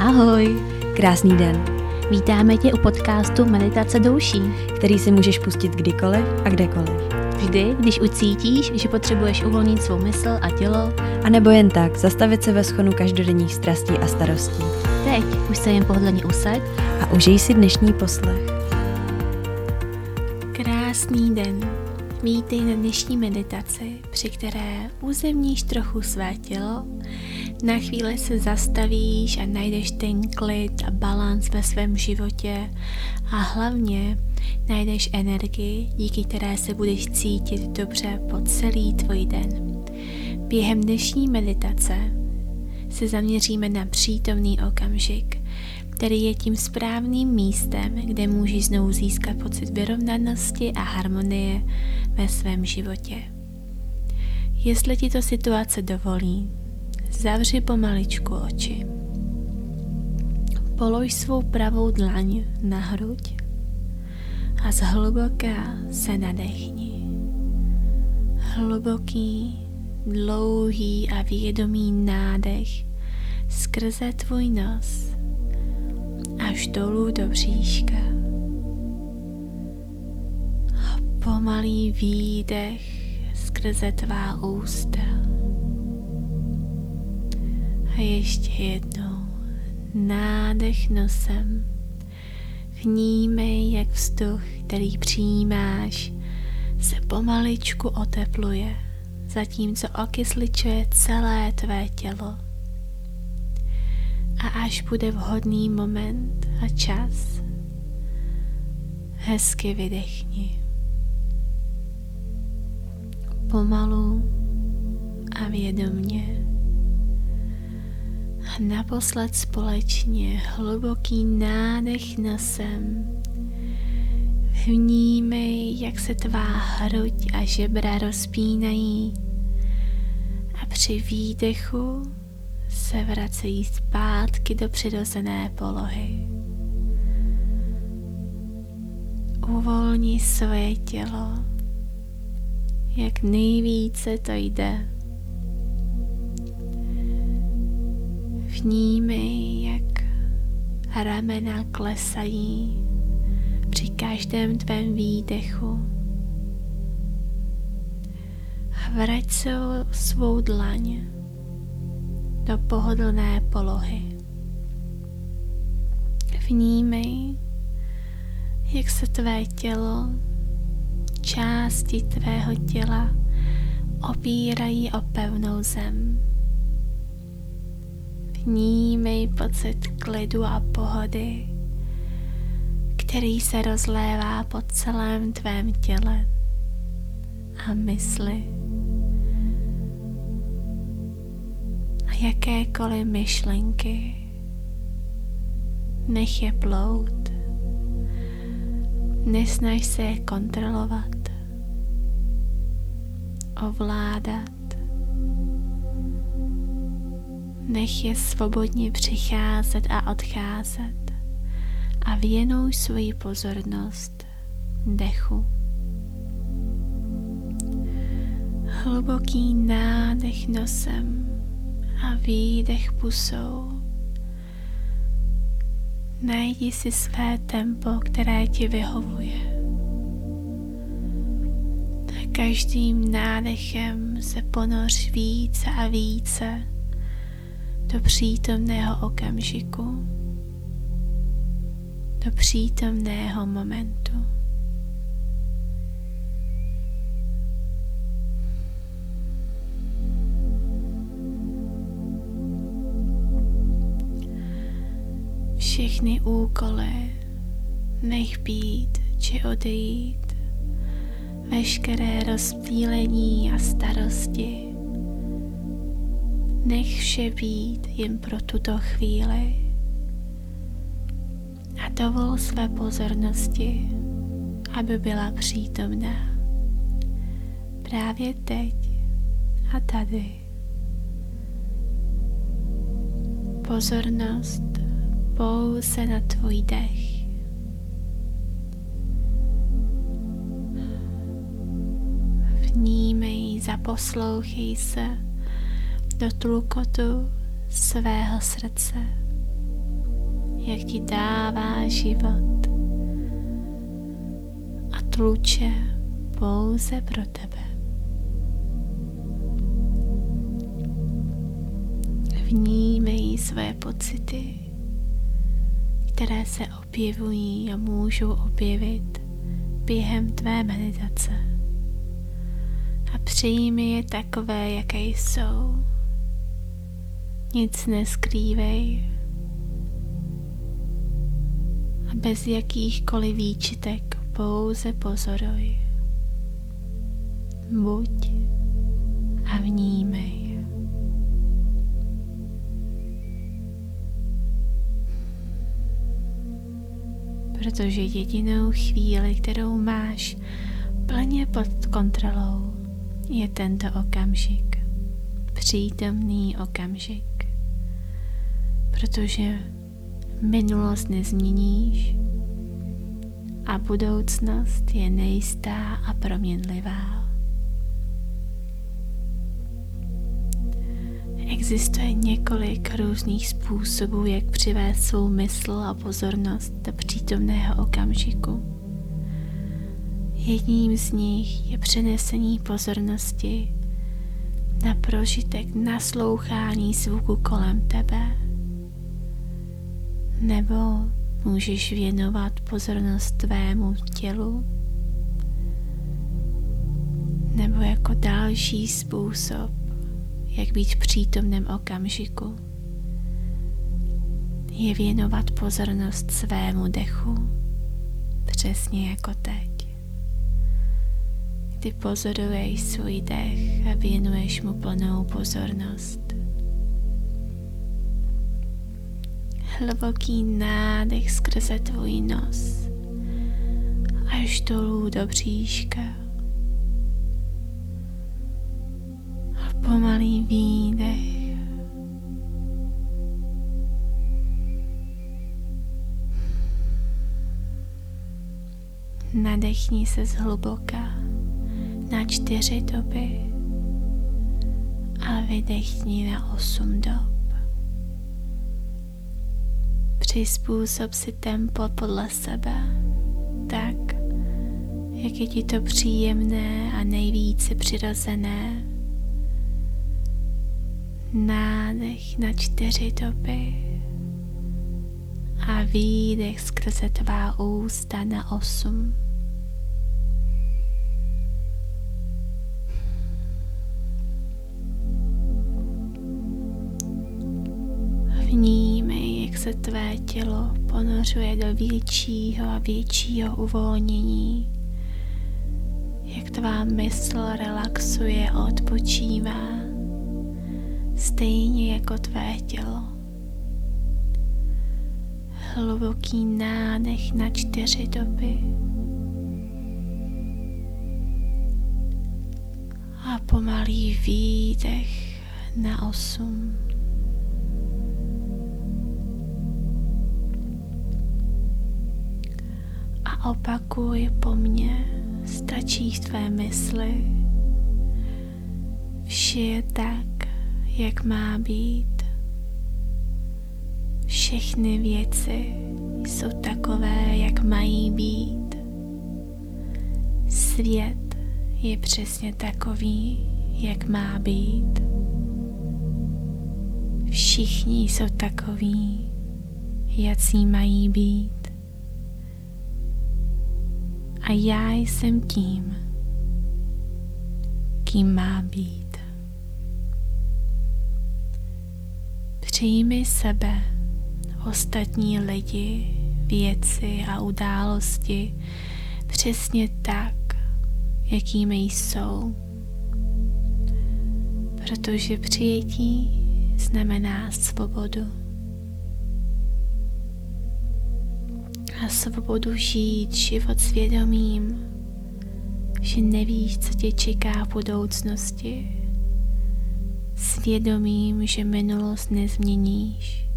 Ahoj! Krásný den! Vítáme tě u podcastu Meditace douší, který si můžeš pustit kdykoliv a kdekoliv. Vždy, když ucítíš, že potřebuješ uvolnit svou mysl a tělo, A nebo jen tak, zastavit se ve schonu každodenních strastí a starostí. teď už se jen pohodlně usaď. A užij si dnešní poslech. Krásný den. Vítej na dnešní meditaci, při které uzemníš trochu své tělo, na chvíli se zastavíš a najdeš ten klid a balans ve svém životě a hlavně najdeš energii, díky které se budeš cítit dobře po celý tvůj den. Během dnešní meditace se zaměříme na přítomný okamžik, který je tím správným místem, kde můžeš znovu získat pocit vyrovnanosti a harmonie ve svém životě. Jestli ti to situace dovolí, zavři pomaličku oči. Polož svou pravou dlaň na hruď a zhluboka se nadechni. Hluboký, dlouhý a vědomý nádech skrze tvůj nos až dolů do bříška. A pomalý výdech skrze tvá ústa. A ještě jednou nádech nosem. Vnímej, jak vzduch, který přijímáš, se pomaličku otepluje, zatímco okysličuje celé tvé tělo. A až bude vhodný moment a čas, hezky vydechni. Pomalu a vědomně. Naposled společně hluboký nádech nosem. Vnímej, jak se tvá hruď a žebra rozpínají a při výdechu se vracejí zpátky do přirozené polohy. Uvolni svoje tělo, jak nejvíce to jde. Vnímej, jak ramena klesají při každém tvém výdechu. Vrať se svou dlaň do pohodlné polohy. Vnímej, jak se tvé tělo, části tvého těla opírají o pevnou zem. Vnímej pocit klidu a pohody, který se rozlévá po celém tvém těle a mysli. A jakékoliv myšlenky, nech je plout. Nesnaž se je kontrolovat, ovládat. Nech je svobodně přicházet a odcházet a věnuj svoji pozornost dechu. Hluboký nádech nosem a výdech pusou. Najdi si své tempo, které ti vyhovuje. Každým nádechem se ponoř více a více do přítomného okamžiku, do přítomného momentu. Všechny úkoly nech být či odejít, veškeré rozptýlení a starosti Nech vše být jen pro tuto chvíli a dovol své pozornosti, aby byla přítomná právě teď a tady. Pozornost pouze na tvůj dech. Vnímej, zaposlouchej se do tlukotu svého srdce. jak ti dává život a tluče pouze pro tebe. Vnímej své pocity, které se objevují a můžou objevit během tvé meditace. A přijmi je takové, jaké jsou. Nic neskrývej. A bez jakýchkoliv výčitek pouze pozoruj. Buď a vnímej. protože jedinou chvíli, kterou máš plně pod kontrolou, je tento okamžik, přítomný okamžik, protože minulost nezměníš a budoucnost je nejistá a proměnlivá. Existuje několik různých způsobů, jak přivést svou mysl a pozornost do přítomného okamžiku. Jedním z nich je přenesení pozornosti na prožitek naslouchání zvuku kolem tebe. Nebo můžeš věnovat pozornost tvému tělu. Nebo jako další způsob jak být v přítomném okamžiku, je věnovat pozornost svému dechu, přesně jako teď. Kdy pozoruješ svůj dech a věnuješ mu plnou pozornost. Hluboký nádech skrze tvůj nos až dolů do bříška. pomalý výdech. Nadechni se zhluboka na čtyři doby a vydechni na osm dob. Přizpůsob si tempo podle sebe, tak, jak je ti to příjemné a nejvíce přirozené nádech na čtyři doby a výdech skrze tvá ústa na osm. Vnímej, jak se tvé tělo ponořuje do většího a většího uvolnění, jak tvá mysl relaxuje a odpočívá stejně jako tvé tělo. Hluboký nádech na čtyři doby. A pomalý výdech na osm. Opakuj po mně, stačí tvé mysli. Vše je tak, jak má být. Všechny věci jsou takové, jak mají být. Svět je přesně takový, jak má být. Všichni jsou takoví, jací mají být. A já jsem tím, kým má být. Přijmi sebe, ostatní lidi, věci a události přesně tak, jakými jsou. Protože přijetí znamená svobodu. A svobodu žít život svědomím, že nevíš, co tě čeká v budoucnosti. Svědomím, že minulost nezměníš,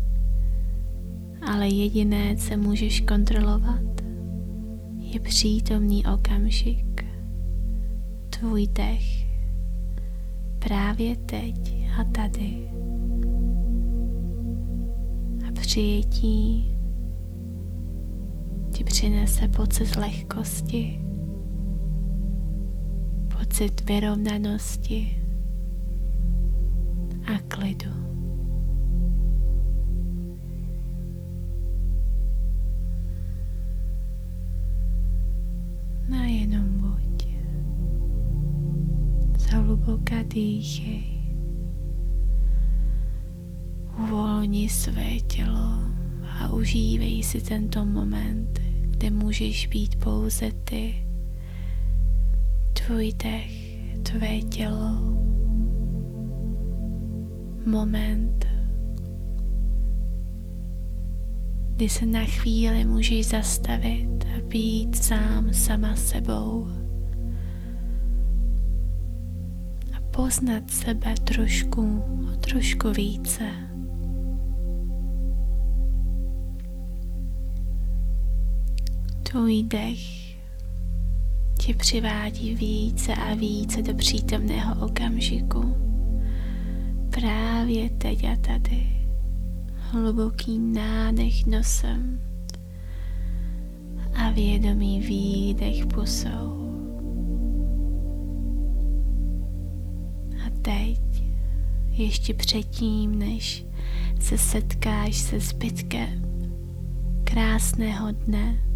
ale jediné, co můžeš kontrolovat, je přítomný okamžik, tvůj dech, právě teď a tady. A přijetí ti přinese pocit lehkosti, pocit vyrovnanosti a klidu. A jenom buď. Zhluboka dýchej. Uvolni své tělo a užívej si tento moment, kde můžeš být pouze ty, tvůj dech, tvé tělo. Moment, kdy se na chvíli můžeš zastavit a být sám sama sebou. A poznat sebe trošku, trošku více. Tvůj dech tě přivádí více a více do přítomného okamžiku. Právě teď a tady. Hluboký nádech nosem a vědomý výdech pusou. A teď, ještě předtím, než se setkáš se zbytkem krásného dne,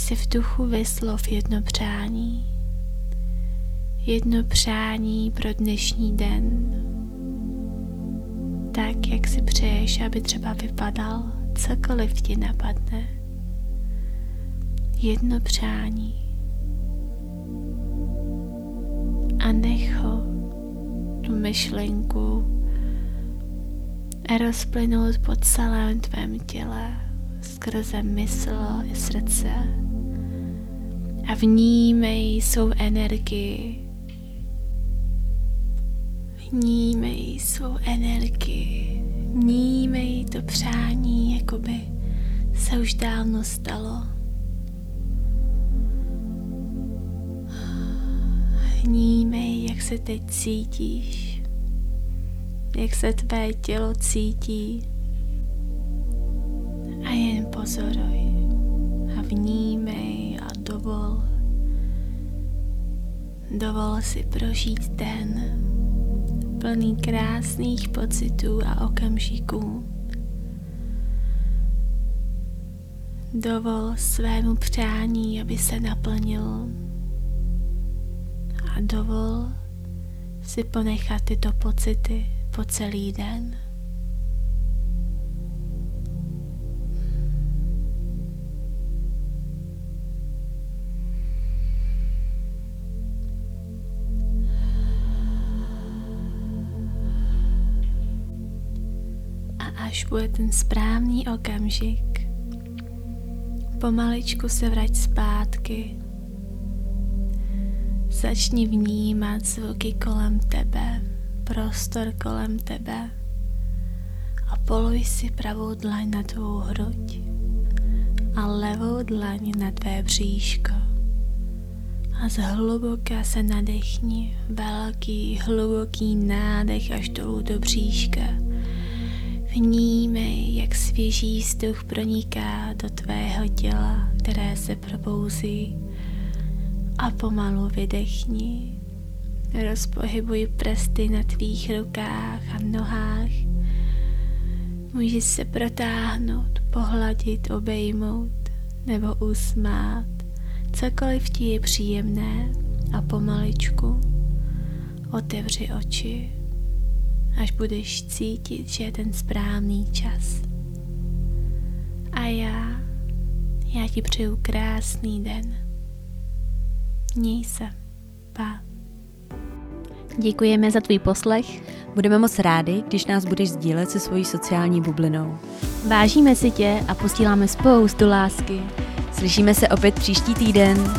si v duchu vyslov jedno přání. Jedno přání pro dnešní den. Tak, jak si přeješ, aby třeba vypadal, cokoliv ti napadne. Jedno přání. A nech ho, tu myšlenku, rozplynout po celém tvém těle, skrze mysl i srdce a vnímej svou energii. Vnímej svou energii. Vnímej to přání, jako by se už dávno stalo. Vnímej, jak se teď cítíš, jak se tvé tělo cítí a jen pozoruj a vnímej dovol. Dovol si prožít den plný krásných pocitů a okamžiků. Dovol svému přání, aby se naplnil a dovol si ponechat tyto pocity po celý den. Až bude ten správný okamžik, pomaličku se vrať zpátky. Začni vnímat zvuky kolem tebe, prostor kolem tebe a polož si pravou dlaň na tvou hruď a levou dlaň na tvé bříško. A zhluboka se nadechni velký, hluboký nádech až dolů do bříška Vnímej, jak svěží vzduch proniká do tvého těla, které se probouzí a pomalu vydechni. Rozpohybuj prsty na tvých rukách a nohách. Můžeš se protáhnout, pohladit, obejmout nebo usmát. Cokoliv ti je příjemné a pomaličku otevři oči až budeš cítit, že je ten správný čas. A já, já ti přeju krásný den. Měj se. Pa. Děkujeme za tvůj poslech. Budeme moc rádi, když nás budeš sdílet se svojí sociální bublinou. Vážíme si tě a posíláme spoustu lásky. Slyšíme se opět příští týden.